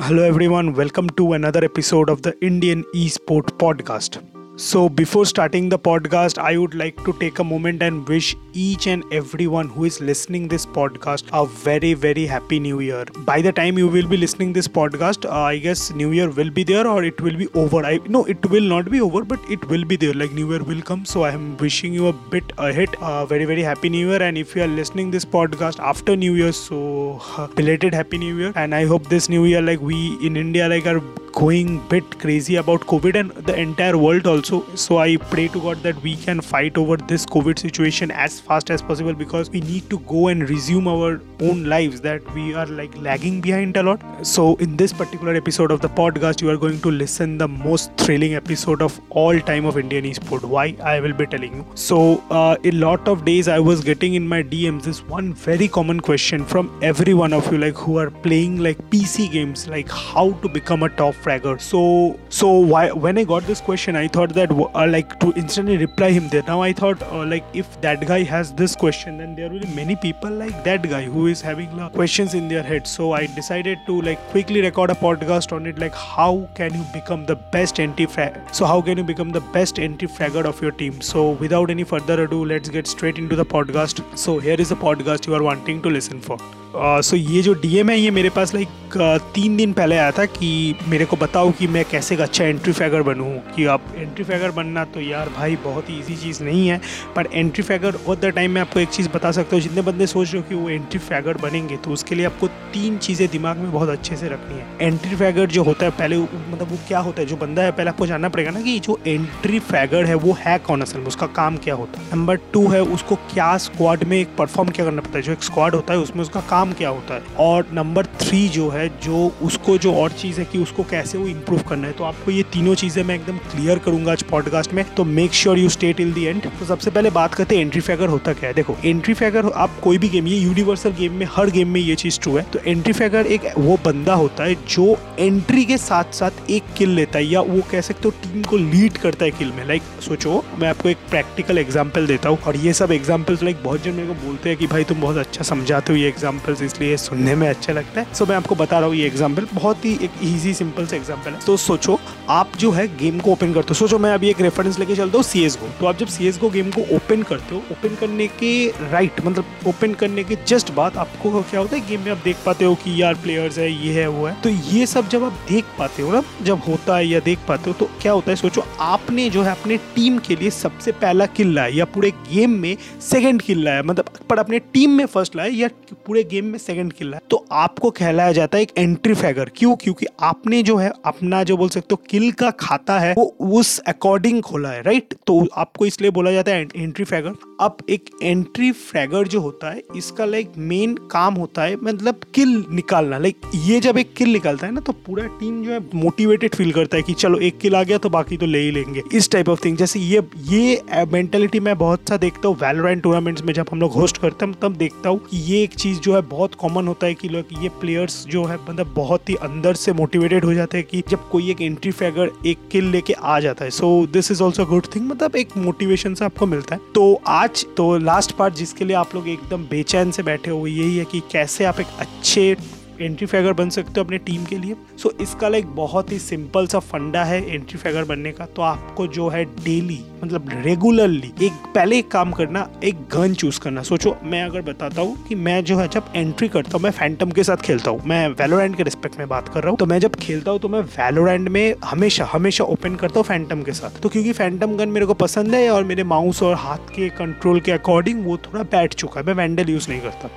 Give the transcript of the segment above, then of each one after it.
Hello, everyone. Welcome to another episode of the Indian Esport Podcast. So, before starting the podcast, I would like to take a moment and wish each and everyone who is listening this podcast a very very happy new year. By the time you will be listening this podcast, uh, I guess New Year will be there or it will be over. I no, it will not be over, but it will be there. Like New Year will come, so I am wishing you a bit ahead. Uh, very very happy New Year. And if you are listening this podcast after New Year, so uh, belated happy New Year. And I hope this New Year, like we in India, like are going bit crazy about covid and the entire world also. So i pray to god that we can fight over this covid situation as fast as possible because we need to go and resume our own lives that we are like lagging behind a lot. So in this particular episode of the podcast you are going to listen the most thrilling episode of all time of indian esport. Why? I will be telling you. So uh, a lot of days i was getting in my dms this one very common question from every one of you like who are playing like pc games like how to become a top fragger. So so why when I got this question, I thought that uh, like to instantly reply him there. Now I thought uh, like if that guy has this question, then there will be many people like that guy who is having like, questions in their head. So I decided to like quickly record a podcast on it. Like how can you become the best entry frag? So how can you become the best anti-fragger of your team? So without any further ado, let's get straight into the podcast. So here is the podcast you are wanting to listen for. So uh, so ये जो DM है ये मेरे पास like uh, तीन दिन पहले आया था कि मेरे को बताओ कि मैं कैसे एक अच्छा एंट्री फैगर बनूँ कि आप एंट्री फैगर बनना तो यार भाई बहुत ही ईजी चीज़ नहीं है पर एंट्री फैगर ऑल द टाइम मैं आपको एक चीज़ बता सकता हूँ जितने बंदे सोच रहे हो कि वो एंट्री फैगर बनेंगे तो उसके लिए आपको तीन चीज़ें दिमाग में बहुत अच्छे से रखनी है। एंट्री फैगर जो होता है पहले मतलब वो क्या होता है जो बंदा है पहले आपको जानना पड़ेगा ना कि जो एंट्री फैगर है वो है कौन असल में उसका काम क्या होता है। नंबर टू है उसको क्या स्क्वाड में परफॉर्म क्या करना पड़ता है जो एक स्क्वाड होता है उसमें उसका काम क्या होता है? और नंबर थ्री जो है, जो उसको जो और चीज़ है कि उसको कैसे वो इम्प्रूव करना है तो आपको ये तीनों चीज़ें मैं एकदम क्लियर करूँगा आज पॉडकास्ट में। तो make sure you stay till the end तो सबसे पहले बात करते हैं एंट्री फैगर होता क्या है? देखो एंट्री फैगर आप कोई भी गेम ये यूनिवर्सल गेम में, हर गेम में ये चीज़ ट्रू है। तो एंट्री फैगर एक वो बंदा होता है जो एंट्री के साथ साथ एक किल लेता है, या वो कह सकते हो टीम को लीड करता है किल में। लाइक सोचो, मैं आपको एक प्रैक्टिकल एग्ज़ाम्पल देता हूँ। और ये सब एग्जाम्पल्स लाइक बहुत जन मेरे को बोलते हैं कि भाई तुम बहुत अच्छा समझाते हो ये एग्जाम्पल्स इसलिए सुनने में अच्छा लगता है। सो मैं आपको बता रहा हूँ, ये एग्ज़ाम्पल बहुत ही एक ईजी सिंपल से एग्ज़ाम्पल है। तो सोचो, आप जो है गेम को ओपन करते हो। सोचो, मैं अभी एक रेफरेंस लेके चलता हूँ सी एस तो आप जब सी एस गेम को ओपन करते हो ओपन करने के राइट मतलब ओपन करने के जस्ट बाद आपको क्या होता है गेम में आप देख पाते हो कि यार प्लेयर्स है, ये है, वो है। तो ये सब जब आप देख पाते हो ना, जब होता है या देख पाते हो तो क्या होता है, सोचो, आपने जो है अपने टीम के लिए सबसे पहला किल लाया, या पूरे गेम में सेकंड किल लाया मतलब पर अपने टीम में फ़र्स्ट लाया, या पूरे गेम में सेकंड किल लाया तो आपको कहलाया जाता है एक एंट्री फैगर क्यों? क्योंकि आपने जो है, अपना जो बोल सकते हो, किल का खाता है, वो उस अकॉर्डिंग खोला है राइट तो आपको इसलिए बोला जाता है एंट्री फैगर अब एक एंट्री फ्रैगर जो होता है, इसका लाइक मेन काम होता है मतलब किल निकालना। लाइक ये जब एक किल निकालता है ना तो पूरा टीम जो है मोटिवेटेड फील करता है कि चलो, एक किल आ गया तो बाकी तो ले ही लेंगे। इस टाइप ऑफ़ थिंग जैसे ये ये मेंटेलिटी मैं बहुत सा देखता हूँ वैलोरेंट टूर्नामेंट्स में जब हम लोग होस्ट करते हैं, तब देखता हूँ कि ये एक चीज़ जो है बहुत कॉमन होता है कि लोग ये प्लेयर्स जो है मतलब बहुत ही अंदर से मोटिवेटेड हो जाते हैं कि जब कोई एक एंट्री फैगर एक किल लेके आ जाता है। So this is also good thing मतलब एक मोटिवेशन से आपको मिलता है। तो आज तो लास्ट पार्ट जिसके लिए आप लोग एकदम बेचैन से बैठे हो यही है कि कैसे आप एक अच्छे एंट्री फैगर बन सकते हो अपने टीम के लिए। सो so, इसका लाइक बहुत ही सिंपल सा फंडा है एंट्री फैगर बनने का। तो आपको जो है डेली मतलब रेगुलरली एक पहले एक काम करना एक गन चूज़ करना। सोचो मैं अगर बताता हूँ कि मैं जो है जब एंट्री करता हूँ मैं फैंटम के साथ खेलता हूँ। मैं वेलोरेंट के रिस्पेक्ट में बात कर रहा हूँ। तो मैं जब खेलता हूँ तो मैं वेलोरेंट में हमेशा हमेशा ओपन करता हूँ फैंटम के साथ। तो क्योंकि फैंटम गन मेरे को पसंद है और मेरे माउस और हाथ के कंट्रोल के अकॉर्डिंग वो थोड़ा बैठ चुका है। मैं वैंडल यूज़ नहीं करता।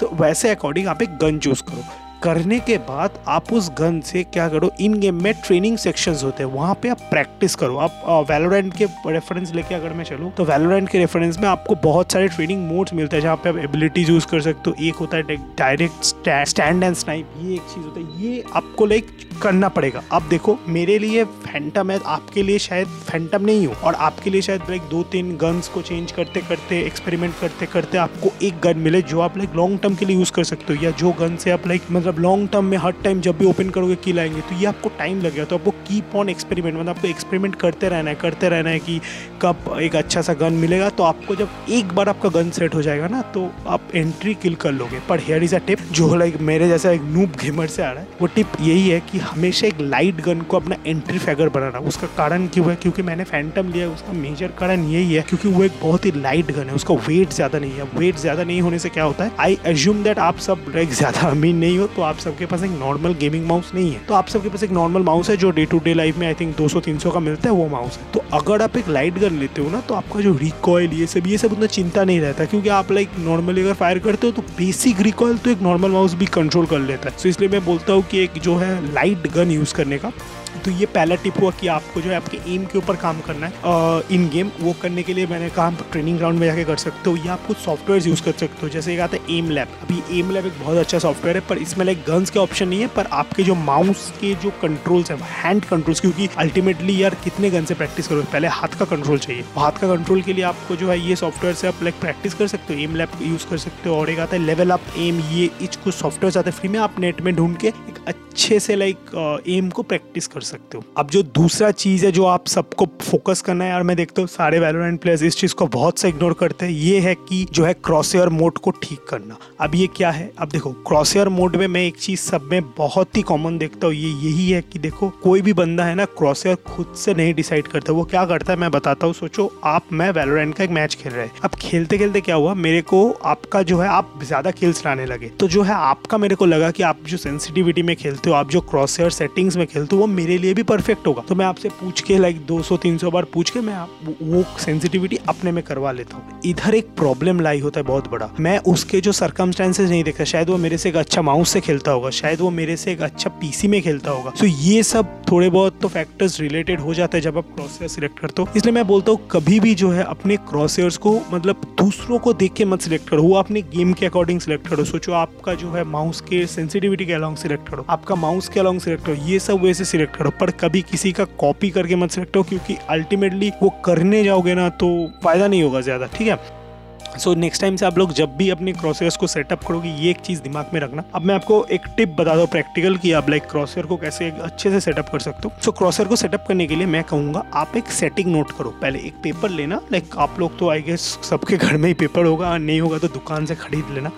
तो वैसे अकॉर्डिंग आप एक गन चूज़ करो। करने के बाद आप उस गन से क्या करो इन गेम में ट्रेनिंग सेक्शंस होते हैं, वहाँ पे आप प्रैक्टिस करो। आप वैलोरेंट के रेफरेंस लेके अगर मैं चलूँ तो वैलोरेंट के रेफरेंस में आपको बहुत सारे ट्रेनिंग मोड्स मिलते हैं, जहाँ पे आप एबिलिटीज यूज़ कर सकते हो। एक होता है डायरेक्ट स्टैंड एंड स्नाइप ये एक चीज़ होता है। ये आपको लाइक करना पड़ेगा। अब देखो, मेरे लिए फैंटम है, आपके लिए शायद फैंटम नहीं हो, और आपके लिए शायद लाइक दो तीन गन्स को चेंज करते करते एक्सपेरिमेंट करते करते आपको एक गन मिले, जो आप लाइक लॉन्ग टर्म के लिए यूज़ कर सकते हो, या जो गन से आप लाइक मतलब मतलब लॉन्ग टर्म में हर टाइम जब भी ओपन करोगे किल लाएँगे तो ये आपको टाइम लगेगा तो आपको कीप ऑन एक्सपेरिमेंट मतलब आपको एक्सपेरिमेंट करते रहना है, करते रहना है कि कब एक अच्छा सा गन मिलेगा। तो आपको जब एक बार आपका गन सेट हो जाएगा ना तो आप एंट्री किल कर लोगे। पर हेयर इज़ अ टिप जो लाइक मेरे जैसा एक नूब गेमर से आ रहा है, वो टिप यही है कि हमेशा एक लाइट गन को अपना एंट्री फैगर बनाना। उसका कारण क्यों है? क्योंकि मैंने फैंटम लिया है, उसका मेजर कारण यही है, क्योंकि वो एक बहुत ही लाइट गन है, उसका वेट ज़्यादा नहीं है। वेट ज़्यादा नहीं होने से क्या होता है? आई एज्यूम दैट आप सब लाइक ज़्यादा अमीन नहीं हो तो आप सबके पास एक नॉर्मल गेमिंग माउस नहीं है। तो आप सबके पास एक नॉर्मल माउस है जो डे टू डे लाइफ में आई थिंक 200-300 का मिलता है, वो माउस है। तो अगर आप एक लाइट गन लेते हो ना तो आपका जो रिकॉयल ये सब ये सब उतना चिंता नहीं रहता, क्योंकि आप लाइक नॉर्मली अगर फायर करते हो तो बेसिक रिकॉयल तो एक नॉर्मल माउस भी कंट्रोल कर लेता है। तो इसलिए मैं बोलता हूँ कि एक जो है लाइट गन यूज़ करने का तो ये पहला टिप हुआ कि आपको जो है आपके एम के ऊपर काम करना है इन गेम वो करने के लिए मैंने कहा ट्रेनिंग ग्राउंड में जाके कर सकते हो या आप कुछ सॉफ्टवेयर यूज़ कर सकते हो। जैसे एक आता है एम लैब अभी एम लैब एक बहुत अच्छा सॉफ्टवेयर है, पर इसमें लाइक गन्स के ऑप्शन नहीं है, पर आपके जो माउस के जो कंट्रोल्स है हैंड कंट्रोल्स क्योंकि अल्टीमेटली यार कितने गन से प्रैक्टिस करोगे? पहले हाथ का कंट्रोल चाहिए। हाथ का कंट्रोल के लिए आपको जो है ये सॉफ्टवेयर से आप लाइक प्रैक्टिस कर सकते हो एम लैब यूज़ कर सकते हो। और एक आता है लेवल अप एम ये कुछ सॉफ्टवेयर आते हैं फ्री में, आप नेट में ढूंढ के एक अच्छे से लाइक एम को प्रैक्टिस कर सकते हो। अब जो दूसरा चीज़ है जो आप सबको फोकस करना है, यार मैं देखता हूँ सारे वैलोरेंट प्लेयर्स इस चीज़ को बहुत से इग्नोर करते हैं। ये है कि जो है क्रॉसएयर मोड को ठीक करना। अब ये क्या है? अब देखो क्रॉसएयर मोड में मैं एक चीज़ सब में बहुत ही कॉमन देखता हूँ। ये यही है कि देखो, कोई भी बंदा है ना क्रॉसएयर खुद से नहीं डिसाइड करता। वो क्या करता है, मैं बताता हूँ, सोचो, आप, मैं वैलोरेंट का एक मैच खेल रहे हैं। अब खेलते खेलते क्या हुआ? मेरे को आपका जो है, आप ज़्यादा किल्स लाने लगे। तो जो है, आपका मेरे को लगा कि आप जो सेंसिटिविटी में खेलते हो, आप जो क्रॉसएयर सेटिंग्स में खेलते हो, वो मेरे लिए भी परफेक्ट होगा। तो मैं आपसे पूछ के लाइक 200-300 बार पूछ के मैं आप, वो सेंसिटिविटी अपने में करवा लेता हूँ। इधर एक प्रॉब्लम लाई होता है बहुत बड़ा। मैं उसके जो सर्कमस्टेंसेज नहीं देखता शायद वो मेरे से एक अच्छा माउस से खेलता होगा, शायद वो मेरे से एक अच्छा पीसी में खेलता होगा। सो ये सब थोड़े बहुत तो फैक्टर्स रिलेटेड हो जाते हैं जब आप क्रॉसएयर सिलेक्ट करते हो। इसलिए मैं बोलता हूँ, कभी भी जो है अपने क्रॉसएयर्स को मतलब दूसरों को देख के मत सिलेक्ट करो। वो अपने गेम के अकॉर्डिंग सिलेक्ट करो। सोचो आपका जो है माउस के सेंसिटिविटी के अलॉन्ग सिलेक्ट करो। आपका माउस के अलॉन्ग सिलेक्ट करो। ये सब वैसे सिलेक्ट करो। पर कभी किसी का कॉपी करके मत सिलेक्ट हो, क्योंकि अल्टीमेटली वो करने जाओगे ना तो फ़ायदा नहीं होगा ज़्यादा, ठीक है? सो नेक्स्ट टाइम से आप लोग जब भी अपने क्रॉसर्स को सेटअप करोगे, ये एक चीज़ दिमाग में रखना। अब मैं आपको एक टिप बता दो प्रैक्टिकल कि, आप लाइक क्रॉसर को कैसे अच्छे से सेटअप कर सकते हो। सो क्रॉसर को सेटअप करने के लिए मैं कहूँगा, आप एक सेटिंग नोट करो। पहले एक पेपर लेना लाइक आप लोग तो आई गेस सबके घर में ही पेपर होगा, नहीं होगा तो दुकान से खरीद लेना।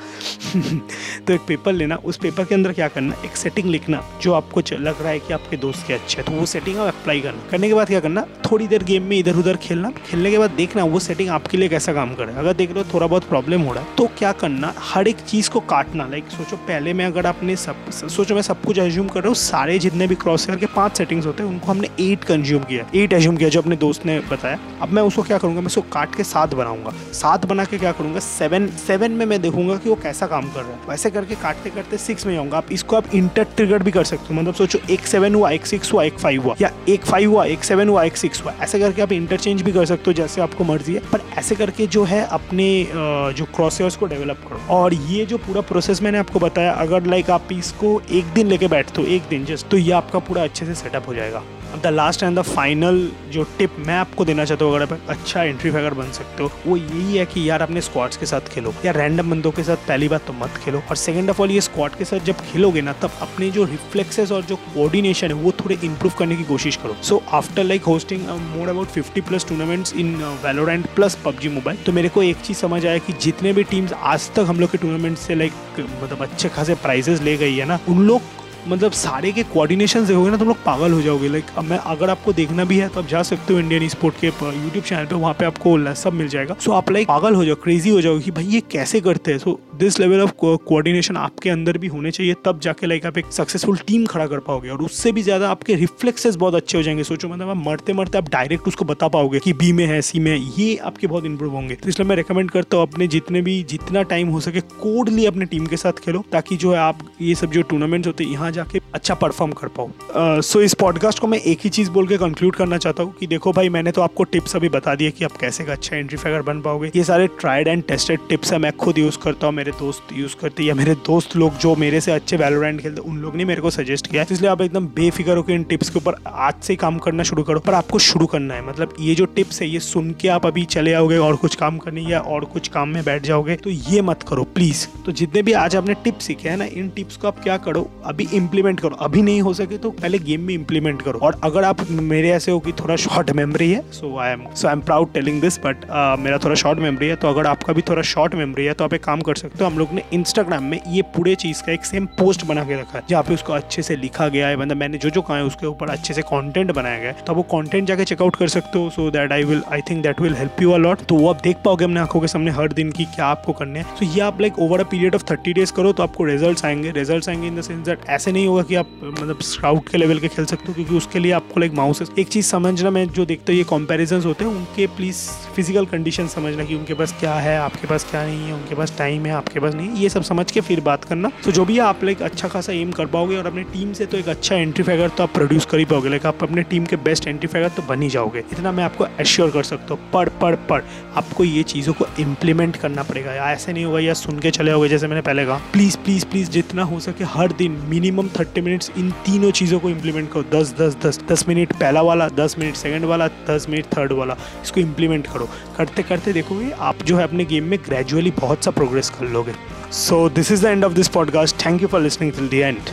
तो एक पेपर लेना, उस पेपर के अंदर क्या करना, एक सेटिंग लिखना, जो आपको लग रहा है कि आपके दोस्त के अच्छे है। तो वो सेटिंग आप अप्लाई करना। करने के बाद क्या करना, थोड़ी देर गेम में इधर उधर खेलना। खेलने के बाद देखना, वो सेटिंग आपके लिए कैसा काम करे अगर देख लो थोड़ा बहुत प्रॉब्लम हो रहा है तो क्या करना, हर एक चीज़ को काटना लाइक सोचो पहले में अगर आपने सब, सोचो मैं सब कुछ एज्यूम कर रहा हूँ, सारे जितने भी क्रॉस के पाँच सेटिंग्स होते हैं, उनको हमने एट कंज्यूम किया एट एज्यूम किया जो अपने दोस्त ने बताया। अब मैं उसको क्या करूँगा, मैं उसको काट के सात बनाऊँगा। सात बना के क्या करूँगा सेवन सेवन में मैं देखूँगा कि वो कैसा काम कर रहा है। वैसे करके काटते करते सिक्स में जाऊँगा। आप इसको आप इंटर ट्रिगर भी कर सकते हो। मतलब सोचो एक सेवन हुआ, एक सिक्स हुआ, एक फाइव हुआ, या एक फाइव हुआ, एक सेवन हुआ, एक सिक्स हुआ। ऐसे करके आप इंटरचेंज भी कर सकते हो, जैसे आपको मर्ज़ी है। पर ऐसे करके जो है, अपने जो क्रॉस है, उसको डेवलप करो। और ये जो पूरा प्रोसेस मैंने आपको बताया, अगर लाइक आप इसको एक दिन लेके बैठते हो, एक दिन जस्ट तो ये आपका पूरा अच्छे से सेटअप हो जाएगा। The last and the final जो टिप मैं आपको देना चाहता हूँ, अगर आप अच्छा एंट्री फैगर बन सकते हो, वो यही है कि यार अपने स्क्वाड्स के साथ खेलो, या रैंडम बंदों के साथ पहली बात तो मत खेलो, और सेकंड ऑफ़ ऑल ये स्क्वाड के साथ जब खेलोगे ना, तब अपने जो रिफ्लेक्सेस और जो कोऑर्डिनेशन है, वो थोड़े इंप्रूव करने की कोशिश करो। So after like hosting more about fifty plus tournaments in Valorant plus PUBG mobile तो मेरे को एक चीज़ समझ आया कि जितने भी टीम्स आज तक हम लोग के टूर्नामेंट से लाइक मतलब अच्छे खासे प्राइजेस ले गई है ना, उन लोग मतलब सारे के कोऑर्डिनेशन देखोगे ना, तुम लोग पागल हो जाओगे। लाइक अब मैं, अगर आपको देखना भी है तो आप जा सकते हो इंडियन स्पोर्ट के यूट्यूब चैनल पे, वहाँ पे आपको सब मिल जाएगा। सो आप लाइक पागल हो जाओ क्रेजी हो जाओगे कि भाई ये कैसे करते हैं? So this level of coordination आपके अंदर भी होने चाहिए, तब जाके लाइक आप एक सक्सेसफुल टीम खड़ा कर पाओगे और उससे भी ज़्यादा आपके रिफ्लेक्सेस बहुत अच्छे हो जाएँगे। सोचो मतलब आप मरते मरते आप डायरेक्ट उसको बता पाओगे कि बी में है सी में है, ये आपके बहुत इंप्रूव होंगे। तो इसलिए मैं रिकमेंड करता हूँ अपने जितने भी, जितना टाइम हो सके कोडली अपने टीम के साथ खेलो, ताकि जो है आप ये सब जो टूर्नामेंट्स होते हैं, यहाँ जाके अच्छा परफॉर्म कर पाओ। सो इस पॉडकास्ट को मैं एक ही चीज़ बोल के कंक्लूड करना चाहता हूँ कि देखो भाई, मैंने तो आपको टिप्स अभी बता दिए कि आप कैसे का अच्छा एंट्री फैगर बन पाओगे। ये सारे ट्राइड एंड टेस्टेड टिप्स है, मैं खुद यूज़ करता हूँ मेरे दोस्त यूज़ करते या मेरे दोस्त लोग जो मेरे से अच्छे वैलोरेंट खेलते उन लोग ने मेरे को सजेस्ट किया इसलिए आप एकदम बेफिक्र होकर इन टिप्स के ऊपर आज से काम करना शुरू करो, पर आपको शुरू करना है। मतलब ये जो टिप्स है, ये सुन के आप अभी चले आओगे और कुछ काम करने या और कुछ काम में बैठ जाओगे तो ये मत करो प्लीज़ तो जितने भी आज आपने टिप्स सीखे हैं ना, इन टिप्स को आप क्या करो, अभी इंप्लीमेंट करो। अभी नहीं हो सके तो पहले गेम में इंप्लीमेंट करो। और अगर आप मेरे ऐसे हो कि थोड़ा शॉर्ट मेमोरी है so I am so I am proud telling this but मेरा थोड़ा शॉर्ट मेमोरी है तो अगर आपका भी थोड़ा शॉर्ट मेमोरी है तो आप एक काम कर सकते हो हम लोग ने इंस्टाग्राम में ये पूरे चीज़ का एक सेम पोस्ट बना के रखा है जहाँ पे उसको अच्छे से लिखा गया है। मतलब मैंने जो जो कहा है, उसके ऊपर अच्छे से कॉन्टेंट बनाया गया है। तो वो कॉन्टेंट जाकर चेकआउट कर सकते हो। So that I will I think that will help you a lot तो वो आप देख पाओगे अपने आँखों के सामने हर दिन की क्या आपको करने हैं। तो ये आप like over a period of thirty days करो तो आपको रिज़ल्ट आएँगे। रिज़ल्ट आएँगे इन द सेंस दैट ऐसे नहीं होगा कि आप मतलब स्काउट के लेवल के खेल सकते हो, क्योंकि उसके लिए आपको लाइक माउसेस एक चीज़ समझना, मैं जो देखता हूँ, ये कंपेरिजन होते हैं, उनके प्लीज़ फ़िज़िकल कंडीशन समझना कि उनके पास क्या है, आपके पास क्या नहीं है, उनके पास टाइम है आपके पास नहीं ये सब समझ के फिर बात करना। तो जो भी आप लाइक अच्छा खासा एम कर पाओगे और अपने टीम से तो एक अच्छा एंट्री फैगर तो आप प्रोड्यूस कर ही पाओगे। लाइक आप अपने टीम के बेस्ट एंट्री फैगर तो बन ही जाओगे। इतना मैं आपको एश्योर कर सकता हूँ। पढ़ पढ़ पढ़। आपको ये चीज़ों को इम्प्लीमेंट करना पड़ेगा ऐसे नहीं होगा या सुन के चले होगे जैसे मैंने पहले कहा। प्लीज़ प्लीज़ प्लीज़ जितना हो सके हर दिन मिनिमम थर्टी मिनट्स इन तीनों चीज़ों को इम्प्लीमेंट करो। दस दस दस दस मिनट पहला वाला, दस मिनट सेकेंड वाला, दस मिनट थर्ड वाला। इसको इम्प्लीमेंट करो। करते करते देखोगे आप जो है अपने गेम में ग्रेजुअली बहुत सा प्रोग्रेस कर So, this is the end of this podcast. Thank you for listening till the end.